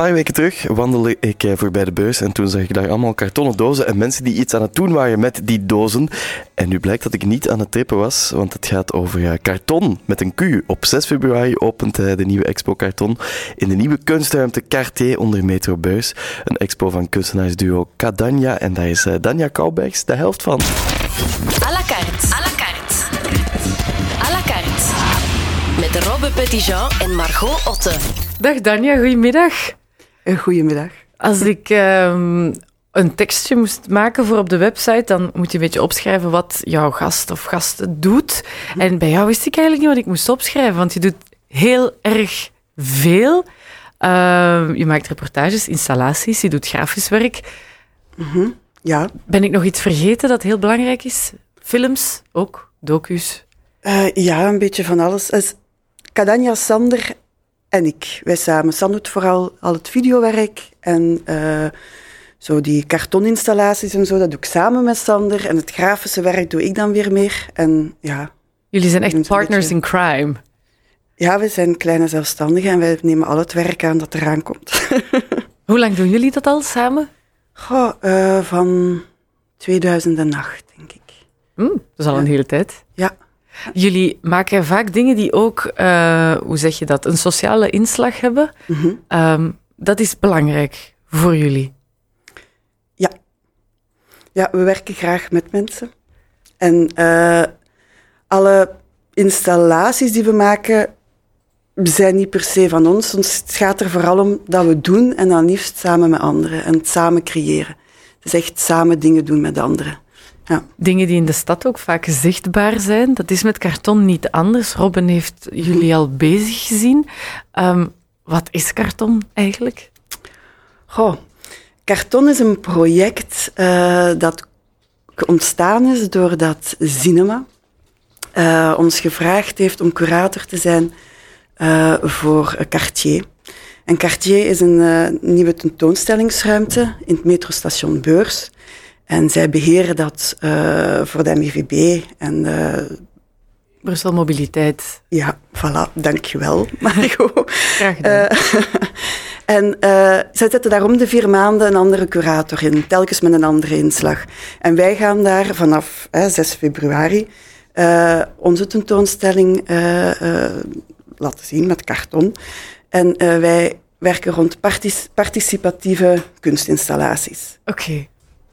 paar weken terug wandelde ik eh, voorbij de beurs en toen zag ik daar allemaal kartonnen dozen en mensen die iets aan het doen waren met die dozen. En nu blijkt dat ik niet aan het trippen was, want het gaat over uh, karton met een Q. Op 6 februari opent uh, de nieuwe expo Karton in de nieuwe kunstruimte Cartier onder Metro Beurs. Een expo van kunstenaarsduo Cadania en daar is Danja Koubergs de helft van. À la carte. À la carte. À la carte. Met Robbe Petitjean en Margot Otte. Dag Danja, goedemiddag. Goedemiddag. Als ik um, een tekstje moest maken voor op de website, dan moet je een beetje opschrijven wat jouw gast of gast doet. En bij jou wist ik eigenlijk niet wat ik moest opschrijven, want je doet heel erg veel. Uh, je maakt reportages, installaties, je doet grafisch werk. Mm -hmm. Ja. Ben ik nog iets vergeten dat heel belangrijk is? Films ook, docu's? Uh, ja, een beetje van alles. Cadania Sander en ik, wij samen. Sam doet vooral al het videowerk en uh, zo die kartoninstallaties en zo, dat doe ik samen met Sander. En het grafische werk doe ik dan weer meer. En ja... Jullie zijn echt partners in crime. Ja, we zijn kleine zelfstandigen en wij nemen al het werk aan dat eraan komt. Hoe lang doen jullie dat al samen? Goh, uh, van 2008, denk ik. Mm, dat is al ja. een hele tijd. Ja. Jullie maken vaak dingen die ook, uh, hoe zeg je dat, een sociale inslag hebben. Mm -hmm. um, dat is belangrijk voor jullie. Ja. Ja, we werken graag met mensen. En uh, alle installaties die we maken zijn niet per se van ons. Het gaat er vooral om dat we doen en dan liefst samen met anderen. En het samen creëren. Dus echt samen dingen doen met anderen. Ja. Dingen die in de stad ook vaak zichtbaar zijn. Dat is met karton niet anders. Robin heeft jullie al bezig gezien. Um, wat is karton eigenlijk? Goh, karton is een project uh, dat ontstaan is doordat Cinema uh, ons gevraagd heeft om curator te zijn uh, voor Cartier. En Cartier is een nieuwe tentoonstellingsruimte in het metrostation Beurs. En zij beheren dat uh, voor de MIVB en de Brussel Mobiliteit. Ja, voilà, dankjewel, Margot. Graag gedaan. Uh, en zij zetten daarom de vier maanden een andere curator in, telkens met een andere inslag. En wij gaan daar vanaf uh, 6 februari onze tentoonstelling laten zien met karton. En wij werken rond partic participatieve kunstinstallaties. Oké. Okay.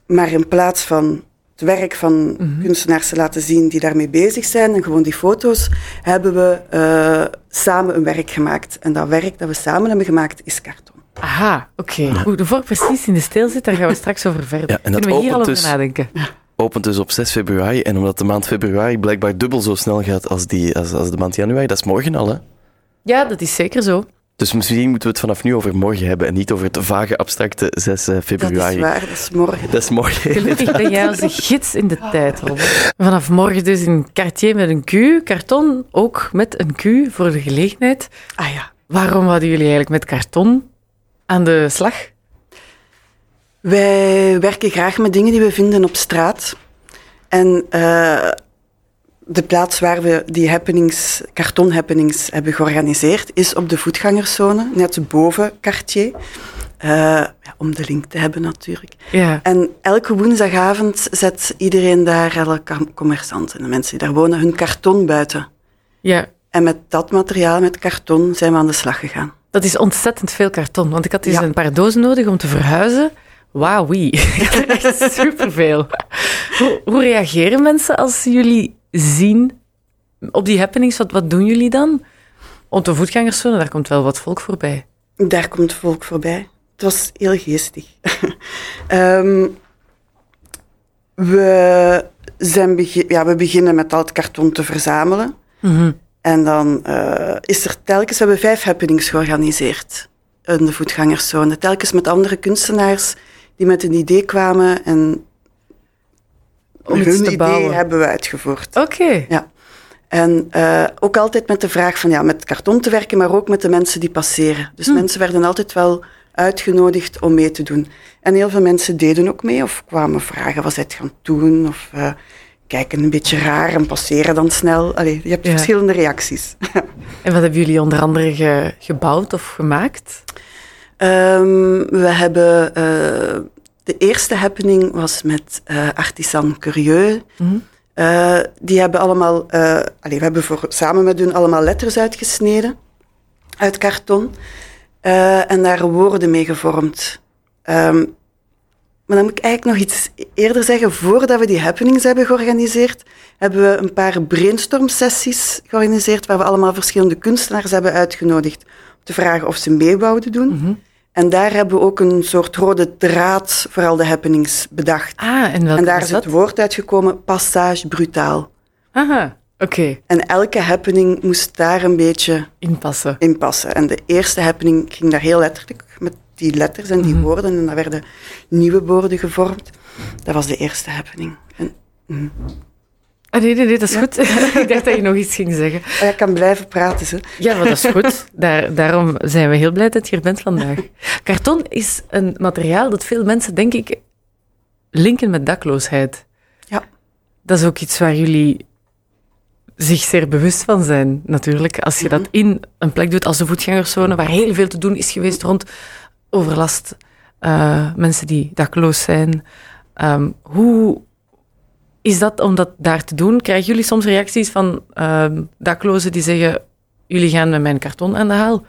Maar in plaats van het werk van mm -hmm. kunstenaars te laten zien die daarmee bezig zijn en gewoon die foto's, hebben we uh, samen een werk gemaakt. En dat werk dat we samen hebben gemaakt is karton. Aha, oké. Okay. Goed, voor ik precies in de stijl zit, daar gaan we straks over verder. Ja, en dat Kunnen we hier al over dus, nadenken? opent dus op 6 februari. En omdat de maand februari blijkbaar dubbel zo snel gaat als, die, als, als de maand januari, dat is morgen al, hè? Ja, dat is zeker zo. Dus misschien moeten we het vanaf nu over morgen hebben en niet over het vage, abstracte 6 februari. Dat is waar, dat is morgen. Dat is morgen. Gelukkig ben jij onze gids in de tijd, Robert. Vanaf morgen dus in Cartier met een Q, karton ook met een Q voor de gelegenheid. Ah ja. Waarom hadden jullie eigenlijk met karton aan de slag? Wij werken graag met dingen die we vinden op straat. En uh, de plaats waar we die happenings, karton-happenings hebben georganiseerd, is op de voetgangerszone, net boven Cartier. Uh, ja, om de link te hebben natuurlijk. Ja. En elke woensdagavond zet iedereen daar, alle commerçanten, de mensen die daar wonen, hun karton buiten. Ja. En met dat materiaal, met karton, zijn we aan de slag gegaan. Dat is ontzettend veel karton, want ik had dus ja. een paar dozen nodig om te verhuizen. Wauw, wie. Echt superveel. Hoe, hoe reageren mensen als jullie zien op die happenings? Wat, wat doen jullie dan? Op de voetgangerszone, daar komt wel wat volk voorbij. Daar komt volk voorbij. Het was heel geestig. um, we, zijn begin, ja, we beginnen met al het karton te verzamelen. Mm -hmm. En dan uh, is er telkens, we hebben vijf happenings georganiseerd in de voetgangerszone. Telkens met andere kunstenaars die met een idee kwamen en om hun iets te idee hebben we uitgevoerd. Oké. Okay. Ja. En uh, ook altijd met de vraag van ja, met karton te werken, maar ook met de mensen die passeren. Dus hm. mensen werden altijd wel uitgenodigd om mee te doen. En heel veel mensen deden ook mee of kwamen vragen wat zij het gaan doen of uh, kijken een beetje raar en passeren dan snel. Allee, je hebt ja. verschillende reacties. en wat hebben jullie onder andere ge gebouwd of gemaakt? Ehm, we hebben... eh, de eerste happening was met eh Artisan Curieux. Eh, die hebben allemaal... eh, we hebben voor, samen met hun allemaal letters uitgesneden. Uit karton. En daar woorden mee gevormd. Ehm, maar dan moet ik eigenlijk nog iets eerder zeggen. Voordat we die happenings hebben georganiseerd, hebben we een paar brainstorm-sessies georganiseerd waar we allemaal verschillende kunstenaars hebben uitgenodigd om te vragen of ze mee wouden doen. En daar hebben we ook een soort rode draad voor al de happenings bedacht. Ah, en welke en daar is het woord uitgekomen, passage brutaal. Aha, oké. En elke happening moest daar een beetje Inpassen. in passen. En de eerste happening ging daar heel letterlijk met die letters en die woorden. En daar werden nieuwe woorden gevormd. Dat was de eerste happening. En, Ah, nee, nee, nee, dat is goed. ik dacht dat je nog iets ging zeggen. oh ja, ik kan blijven praten. Ze. Ja, maar dat is goed. Daar, daarom zijn we heel blij dat je hier bent vandaag. Karton is een materiaal dat veel mensen, denk ik, linken met dakloosheid. Ja. Dat is ook iets waar jullie zich zeer bewust van zijn, natuurlijk. Als je dat in een plek doet als de voetgangerszone, waar heel veel te doen is geweest rond overlast, eh, mensen die dakloos zijn. Ehm, hoe is dat om dat daar te doen? Krijgen jullie soms reacties van ehm, daklozen die zeggen: Jullie gaan met mijn karton aan de haal?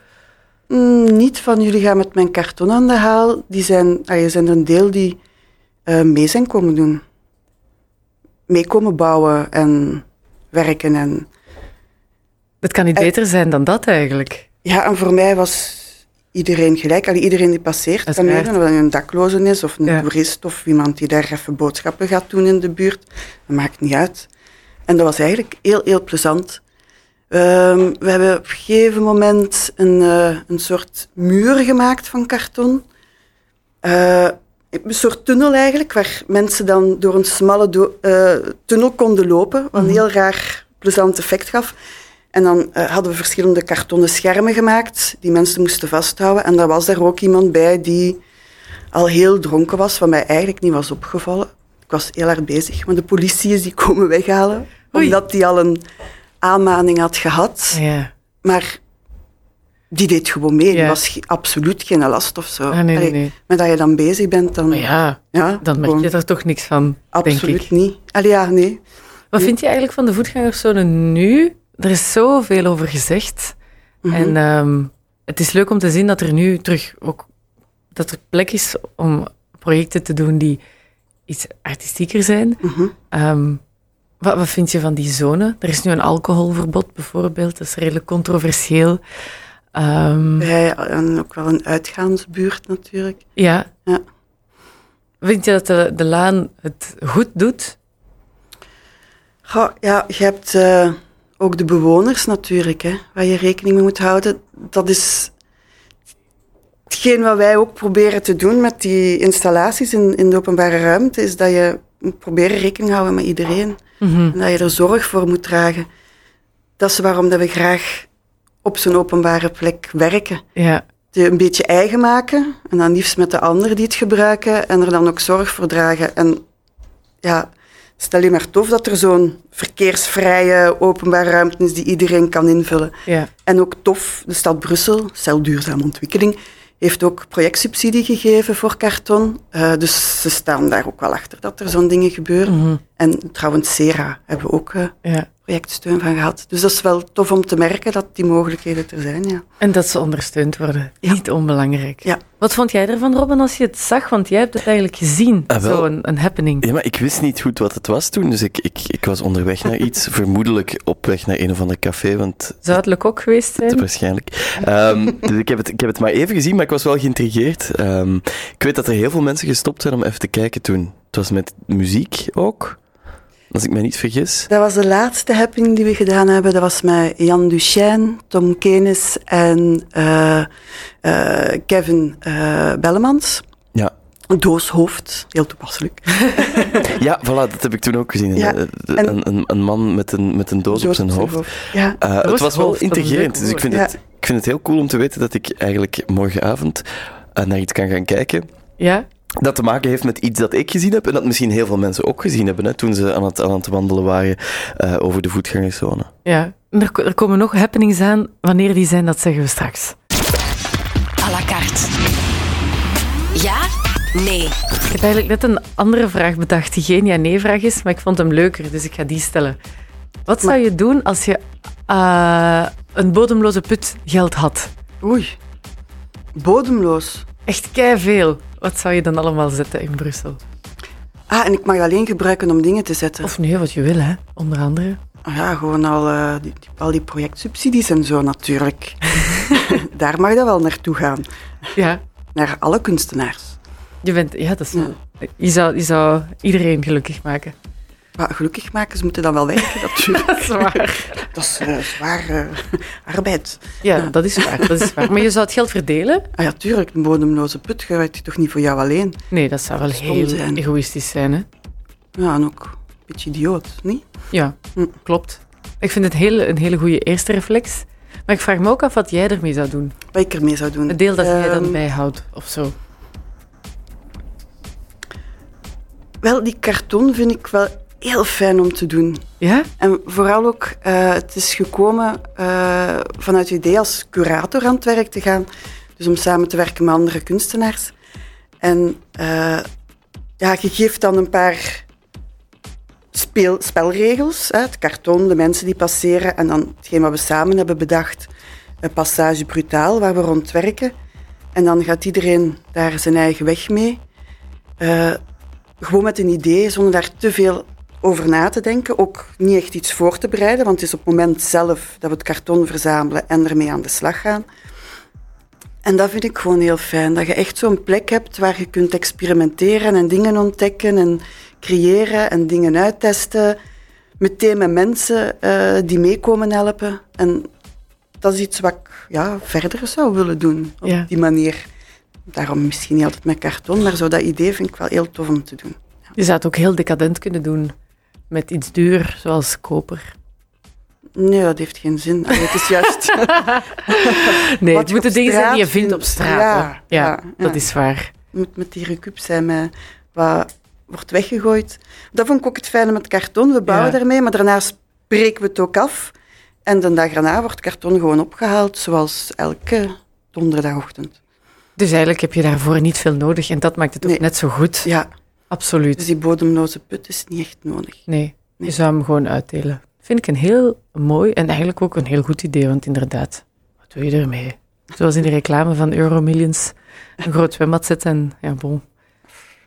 Mm, niet van jullie gaan met mijn karton aan de haal. Die zijn, je zijn een deel die eh, mee zijn komen doen. Mee komen bouwen en werken. En, Het kan niet beter zijn dan dat eigenlijk. ja, en voor mij was iedereen gelijk. Allee, iedereen die passeert kan meedoen. Of een dakloze is of een Ja. toerist of iemand die daar even boodschappen gaat doen in de buurt. Dat maakt niet uit. En dat was eigenlijk heel, heel plezant. Ehm, we hebben op een gegeven moment een, eh, een soort muur gemaakt van karton. Eh, een soort tunnel eigenlijk, waar mensen dan door een smalle eh, tunnel konden lopen, wat een heel raar, plezant effect gaf. En dan eh, hadden we verschillende kartonnen schermen gemaakt, die mensen moesten vasthouden. En daar was er ook iemand bij die al heel dronken was, wat mij eigenlijk niet was opgevallen. Ik was heel hard bezig, maar de politie is die komen weghalen, Oei. omdat die al een aanmaning had gehad. Ja. Maar die deed gewoon mee. Die Ja. was ge- absoluut geen last of zo. Ah, nee, nee, Allee, nee. Maar dat je dan bezig bent, dan... Ja, ja, dan merk je er toch niks van, denk Absoluut ik. niet. Allee, ja, nee. Wat vind je eigenlijk van de voetgangerszone nu? Er is zoveel over gezegd. Mhm. En ehm, het is leuk om te zien dat er nu terug ook dat er plek is om projecten te doen die iets artistieker zijn. Mhm. Ehm, wat, wat vind je van die zone? Er is nu een alcoholverbod bijvoorbeeld. Dat is redelijk controversieel. Ehm, Wij, en ook wel een uitgaansbuurt natuurlijk. ja. Ja. Vind je dat de, de laan het goed doet? Goh, ja, je hebt eh, ook de bewoners natuurlijk, hè, waar je rekening mee moet houden. Dat is hetgeen wat wij ook proberen te doen met die installaties in, in de openbare ruimte, is dat je moet proberen rekening te houden met iedereen. En dat je er zorg voor moet dragen. Dat is waarom dat we graag op zo'n openbare plek werken. Ja. Een beetje eigen maken en dan liefst met de anderen die het gebruiken en er dan ook zorg voor dragen. En ja, is alleen maar tof dat er zo'n verkeersvrije openbare ruimte is die iedereen kan invullen. Ja. En ook tof, de stad Brussel, Cel Duurzame Ontwikkeling, heeft ook projectsubsidie gegeven voor karton. Eh, dus ze staan daar ook wel achter dat er zo'n dingen gebeuren. En trouwens, Sera hebben we ook eh, ja. projectsteun van gehad. Dus dat is wel tof om te merken dat die mogelijkheden er zijn, ja. En dat ze ondersteund worden. Niet onbelangrijk. Ja. Wat vond jij ervan, Robin, als je het zag? Want jij hebt het eigenlijk gezien, Ah, zo'n een happening. Ja, maar ik wist niet goed wat het was toen, dus ik, ik, ik was onderweg naar iets. Vermoedelijk op weg naar een of ander café, want Zou het Coq geweest zijn? waarschijnlijk. Ehm, dus ik heb, het, ik heb het maar even gezien, maar ik was wel geïntrigeerd. Ehm, ik weet dat er heel veel mensen gestopt zijn om even te kijken toen. Het was met muziek ook, als ik me niet vergis. Dat was de laatste happening die we gedaan hebben. Dat was met Jan Duchesne, Tom Kenis en eh, eh, Kevin eh, Bellemans. Ja. Dooshoofd, heel toepasselijk. Ja, voilà, dat heb ik toen ook gezien. Ja, een, een, een man met een, met een doos op zijn hoofd. Ja, het was wel leuk dus ik vind, het, ik vind het heel cool om te weten dat ik eigenlijk morgenavond naar iets kan gaan kijken. Ja? Dat te maken heeft met iets dat ik gezien heb en dat misschien heel veel mensen ook gezien hebben hè, toen ze aan het, aan het wandelen waren eh, over de voetgangerszone. Ja. Er, er komen nog happenings aan. Wanneer die zijn, dat zeggen we straks. à la carte. Ja? Nee. Ik heb eigenlijk net een andere vraag bedacht die geen ja-nee-vraag is, maar ik vond hem leuker, dus ik ga die stellen. Wat zou je doen als je eh, een bodemloze put geld had? Oei. Bodemloos. Echt kei veel. Wat zou je dan allemaal zetten in Brussel? Ah, en ik mag alleen gebruiken om dingen te zetten. Of nee, wat je wil, hè? Onder andere. Ah Ja, gewoon al, eh, die, die- al die projectsubsidies en zo natuurlijk. Daar mag dat wel naartoe gaan. Ja, Naar alle kunstenaars. je bent... Ja, dat is. Je zou, je zou iedereen gelukkig maken. Maar gelukkig maken, ze moeten dan wel werken natuurlijk. Dat is waar. Dat is zwaar eh, arbeid. Ja, dat is waar, dat is waar. Maar je zou het geld verdelen? Ah ja, tuurlijk, een bodemloze put gebruikt je toch niet voor jou alleen? Nee, dat zou wel Stom heel zijn. egoïstisch zijn, hè? Ja, en ook een beetje idioot, niet? Ja, Hm. klopt. Ik vind het heel, een hele goede eerste reflex. Maar ik vraag me ook af wat jij ermee zou doen. Wat ik ermee zou doen. Het deel dat jij dan Ehm, bijhoudt, of zo. Wel, die karton vind ik wel heel fijn om te doen. Ja? En vooral ook, eh, het is gekomen eh, vanuit het idee als curator aan het werk te gaan. Dus om samen te werken met andere kunstenaars. En eh, ja, je geeft dan een paar speel, spelregels. Hè, het karton, de mensen die passeren. En dan hetgeen wat we samen hebben bedacht. Een passage brutaal, waar we rond werken. En dan gaat iedereen daar zijn eigen weg mee. Gewoon met een idee, zonder daar te veel over na te denken. Ook niet echt iets voor te bereiden, want het is op het moment zelf dat we het karton verzamelen en ermee aan de slag gaan. En dat vind ik gewoon heel fijn, dat je echt zo'n plek hebt waar je kunt experimenteren en dingen ontdekken en creëren en dingen uittesten. Meteen met mensen eh, die meekomen helpen. En dat is iets wat ik ja, verder zou willen doen op Ja. die manier. Daarom misschien niet altijd met karton, maar zo dat idee vind ik wel heel tof om te doen. Je zou het ook heel decadent kunnen doen. Met iets duur, zoals koper. Nee, dat heeft geen zin. Allee, het is juist... Nee, het moeten dingen zijn die je vindt op straat. Ja, hè. ja, ja, dat is waar. moet met die recup zijn met wat wordt weggegooid. Dat vond ik ook het fijne met karton. We bouwen daarmee, maar daarna spreken we het ook af. En de dag erna wordt karton gewoon opgehaald, zoals elke donderdagochtend. Dus eigenlijk heb je daarvoor niet veel nodig. En dat maakt het ook Nee. net zo goed. Ja, Absoluut. dus die bodemloze put is niet echt nodig. Nee, je zou hem gewoon uitdelen. Vind ik een heel mooi en eigenlijk ook een heel goed idee. Want inderdaad, wat doe je ermee? Zoals in de reclame van Euromillions. Een groot zwembad zetten en ja, bon.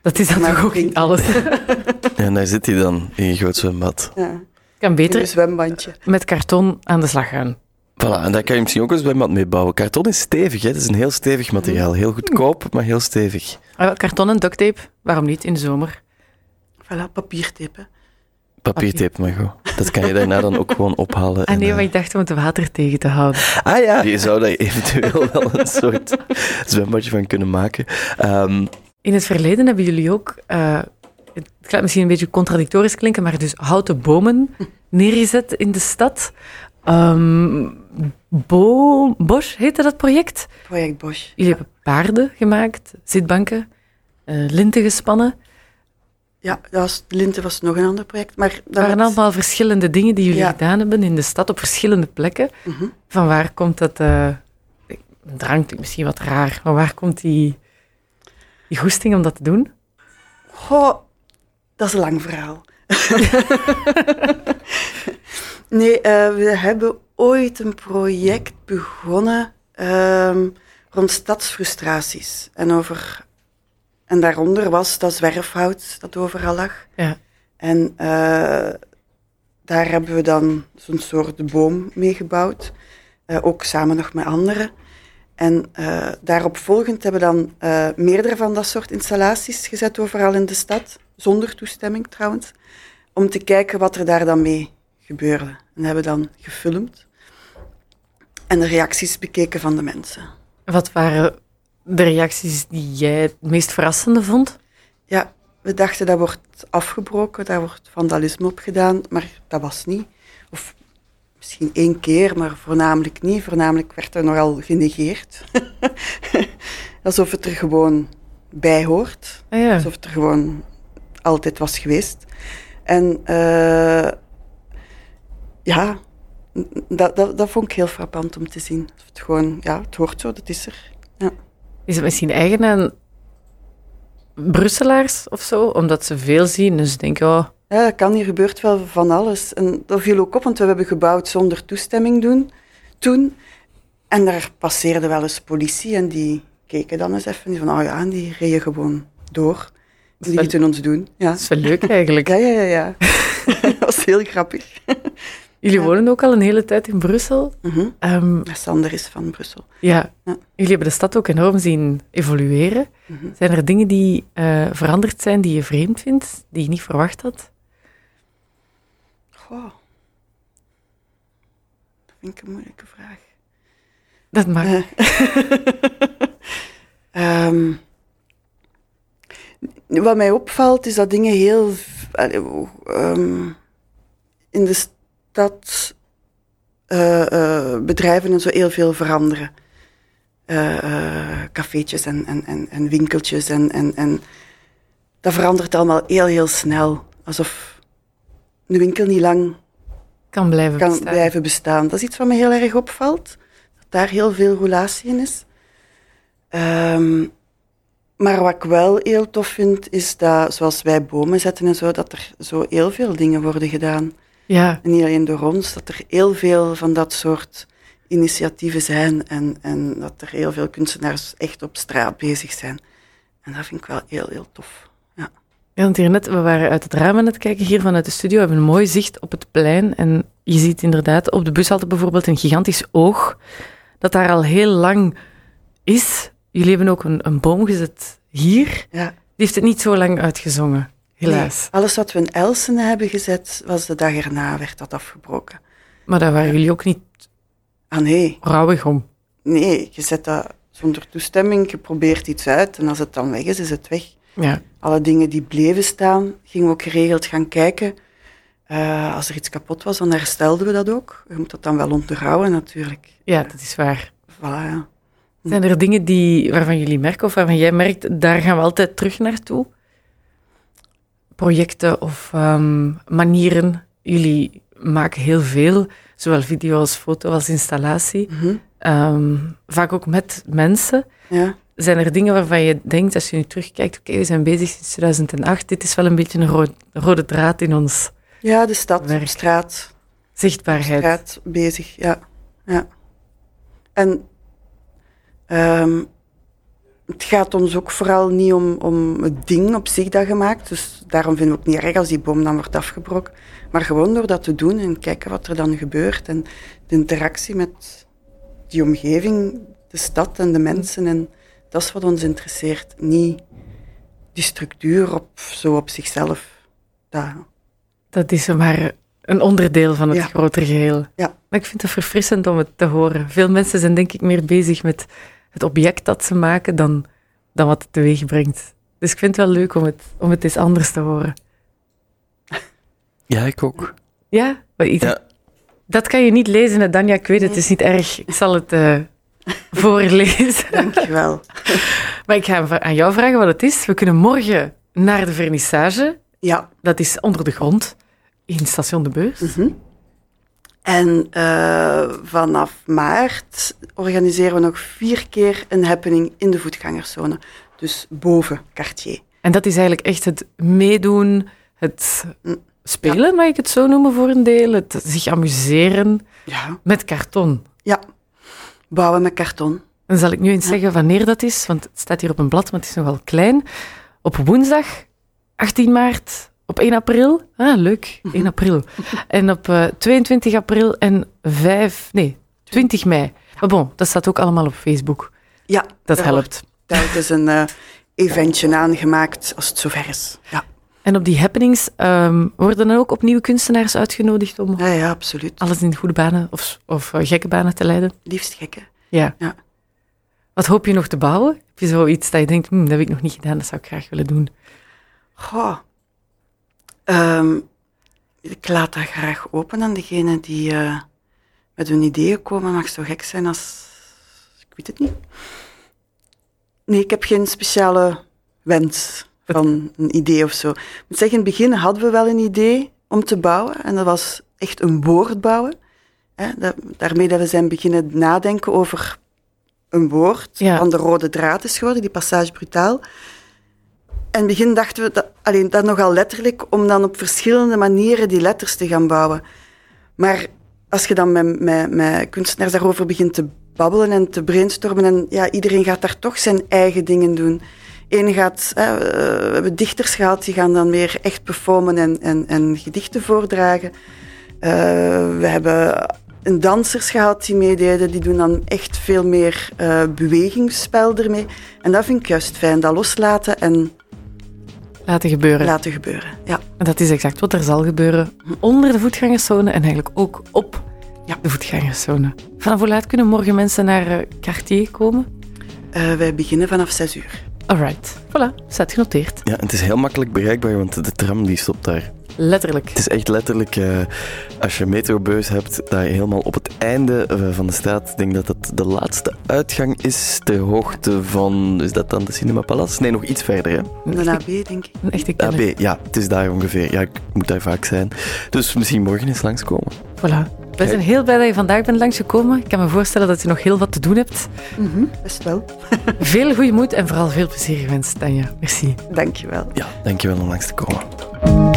Dat is dan Maar toch ook niet alles. En daar zit hij dan, in je groot zwembad. Ja, kan beter een zwembandje. met karton aan de slag gaan. Voilà, en daar kan je misschien ook een zwembad mee bouwen. Karton is stevig, hè? het is een heel stevig materiaal. Heel goedkoop, maar heel stevig. Ah, wel, karton en duct tape, waarom niet in de zomer? Voilà, papiertape. hè. Papiertape, maar goed. Dat kan je daarna dan ook gewoon ophalen. Ah en, nee, eh, maar ik dacht om het water tegen te houden. Ah ja, je zou daar eventueel wel een soort zwembadje van kunnen maken. Ehm, In het verleden hebben jullie ook, eh, het gaat misschien een beetje contradictorisch klinken, maar dus houten bomen neergezet in de stad. Ehm Bo Bosch heette dat project. Project Bosch. Jullie hebben paarden gemaakt, zitbanken, eh, linten gespannen. Ja, dat was, Linte was nog een ander project. Maar dat waren allemaal verschillende dingen die jullie Ja. gedaan hebben in de stad op verschillende plekken. Mhm. Van waar komt dat... een drang klinkt misschien wat raar, maar waar komt die, die goesting om dat te doen? Goh, dat is een lang verhaal. nee, eh, we hebben ooit een project begonnen ehm, rond stadsfrustraties. En, over, en daaronder was dat zwerfhout dat overal lag. Ja. En eh, daar hebben we dan zo'n soort boom mee gebouwd. Eh, ook samen nog met anderen. En eh, daarop volgend hebben we dan meerdere van dat soort installaties gezet overal in de stad. Zonder toestemming trouwens. Om te kijken wat er daar dan mee gebeurde. En hebben dan gefilmd. En de reacties bekeken van de mensen. Wat waren de reacties die jij het meest verrassende vond? Ja, we dachten dat wordt afgebroken, daar wordt vandalisme op gedaan, maar dat was niet. Of misschien één keer, maar voornamelijk niet. Voornamelijk werd er nogal genegeerd. Alsof het er gewoon bij hoort. Ah ja. Alsof het er gewoon altijd was geweest. En eh, ja, dat, dat, dat vond ik heel frappant om te zien. Het, gewoon, ja, het hoort zo, dat is er. Ja. Is het misschien eigen aan Brusselaars of zo, omdat ze veel zien. Dus denken, oh, Ja, dat kan. Hier gebeurt wel van alles. En dat viel ook op, want we hebben gebouwd zonder toestemming doen, toen. En daar passeerde wel eens politie en die keken dan eens even. Die van, oh ja, en die reden gewoon door. Die lieten ons doen. Ja, dat is wel leuk eigenlijk. ja, ja, ja. ja. dat was heel grappig. Jullie wonen ook al een hele tijd in Brussel. Mhm. Ehm, Sander is van Brussel. ja. Ja. jullie hebben de stad ook enorm zien evolueren. Mhm. Zijn er dingen die eh, veranderd zijn die je vreemd vindt, die je niet verwacht had? Goh. Dat vind ik een moeilijke vraag. Dat mag. Ehm, wat mij opvalt is dat dingen heel. ehm, in de stad eh, eh, bedrijven en zo heel veel veranderen. Cafeetjes en, en, en, en winkeltjes en, en, en dat verandert allemaal heel, heel snel. Alsof een winkel niet lang kan blijven kan bestaan. blijven bestaan. Dat is iets wat me heel erg opvalt. Dat daar heel veel roulatie in is. Ehm, maar wat ik wel heel tof vind, is dat, zoals wij bomen zetten en zo, dat er zo heel veel dingen worden gedaan. Ja, En niet alleen door ons, dat er heel veel van dat soort initiatieven zijn en, en dat er heel veel kunstenaars echt op straat bezig zijn. En dat vind ik wel heel, heel tof. Ja. Ja, want hier net, we waren uit het raam aan het kijken hier vanuit de studio. We hebben een mooi zicht op het plein. En je ziet inderdaad op de bushalte bijvoorbeeld een gigantisch oog. Dat daar al heel lang is. Jullie hebben ook een, een boom gezet hier. Ja. Die heeft het niet zo lang uitgezongen, helaas. Nee, alles wat we in Elsene hebben gezet, was de dag erna, werd dat afgebroken. Maar daar waren jullie ook niet Ah nee, rouwig om. nee, je zet dat zonder toestemming, je probeert iets uit en als het dan weg is, is het weg. Ja, Alle dingen die bleven staan, gingen we ook geregeld gaan kijken. Eh, als er iets kapot was, dan herstelden we dat ook. Je moet dat dan wel onderhouden natuurlijk. ja dat is waar. Voilà, ja. Zijn er dingen die, waarvan jullie merken of waarvan jij merkt, daar gaan we altijd terug naartoe? Projecten of ehm, manieren? Jullie maken heel veel, zowel video als foto als installatie. Mhm. Ehm, vaak ook met mensen. ja. Zijn er dingen waarvan je denkt, als je nu terugkijkt, oké, we zijn bezig sinds 2008, dit is wel een beetje een ro- rode draad in ons Ja, de stad, Werk. straat, zichtbaarheid. straat bezig, ja. ja. En ehm, het gaat ons ook vooral niet om, om het ding op zich dat gemaakt. Dus daarom vinden we het niet erg als die boom dan wordt afgebroken. Maar gewoon door dat te doen en kijken wat er dan gebeurt. En de interactie met die omgeving, de stad en de mensen. En dat is wat ons interesseert. Niet die structuur op, zo op zichzelf. Dat, Dat is maar een onderdeel van het Ja. grotere geheel. ja. Maar ik vind het verfrissend om het te horen. Veel mensen zijn denk ik meer bezig met het object dat ze maken dan, dan wat het teweeg brengt. Dus ik vind het wel leuk om het, om het eens anders te horen. Ja, ik ook. Ja? Maar iets- Ja. Dat kan je niet lezen, hè, Danja. Ik weet het, het is niet erg. Ik zal het eh, voorlezen. Dankjewel. Maar ik ga aan jou vragen wat het is. We kunnen morgen naar de vernissage. Ja. Dat is onder de grond in Station de Beurs. Mhm. En eh, vanaf maart organiseren we nog vier keer een happening in de voetgangerszone. Dus boven Cartier. En dat is eigenlijk echt het meedoen, het Mm. spelen, mag ik het zo noemen voor een deel. Het zich amuseren Ja. met karton. Ja. Bouwen met karton. Dan zal ik nu eens zeggen wanneer dat is, want het staat hier op een blad, maar het is nogal klein. Op woensdag, 18 maart, op 1 april. Ah, leuk, 1 april. En op eh, 22 april en 5, nee, 20 mei. Maar bon, dat staat ook allemaal op Facebook. Ja. Dat daar helpt. wordt telkens een eh, eventje aangemaakt als het zover is. Ja. En op die happenings ehm, worden dan ook opnieuw kunstenaars uitgenodigd om Ja, ja, absoluut. alles in goede banen of, of eh, gekke banen te leiden? Liefst gekken. Ja. Ja. Wat hoop je nog te bouwen? Heb je zoiets dat je denkt, hm, dat heb ik nog niet gedaan, dat zou ik graag willen doen? Goh. Ehm, ik laat dat graag open aan degene die eh, met hun ideeën komen. Mag zo gek zijn als... Ik weet het niet. Nee, ik heb geen speciale wens van een idee of zo. Ik moet zeggen, in het begin hadden we wel een idee om te bouwen. En dat was echt een woord bouwen. Hè, dat, daarmee dat we zijn beginnen nadenken over een woord Ja. van de rode draad is geworden, die passage brutaal. In het begin dachten we dat, alleen, dat nogal letterlijk, om dan op verschillende manieren die letters te gaan bouwen. Maar als je dan met, met, met kunstenaars daarover begint te babbelen en te brainstormen, en ja, iedereen gaat daar toch zijn eigen dingen doen. Eén gaat, hè, we hebben dichters gehad, die gaan dan weer echt performen en, en, en gedichten voordragen. Uh, we hebben een dansers gehad die meededen, die doen dan echt veel meer uh, bewegingsspel ermee. En dat vind ik juist fijn, dat loslaten en laten gebeuren. Laten gebeuren, ja. En dat is exact wat er zal gebeuren onder de voetgangerszone en eigenlijk ook op ja. de voetgangerszone. Vanaf hoe laat kunnen morgen mensen naar uh, Cartier komen? Uh, wij beginnen vanaf 6 uur. Alright, voilà, staat genoteerd. Ja, het is heel makkelijk bereikbaar, want de tram die stopt daar. Letterlijk. Het is echt letterlijk, uh, als je metrobeus hebt, daar helemaal op het einde uh, van de straat, ik denk dat dat de laatste uitgang is, ter hoogte van, is dat dan de Cinema Palace? Nee, nog iets verder. Hè? De AB, denk ik. Een echte AB, ja, het is daar ongeveer. Ja, ik moet daar vaak zijn. Dus misschien morgen eens langskomen. Voilà. We zijn heel blij dat je vandaag bent langsgekomen. Ik kan me voorstellen dat je nog heel wat te doen hebt. Mm -hmm, best wel. veel goede moed en vooral veel plezier gewenst, Tanja. Merci. Dankjewel. Ja, dankjewel om langs te komen.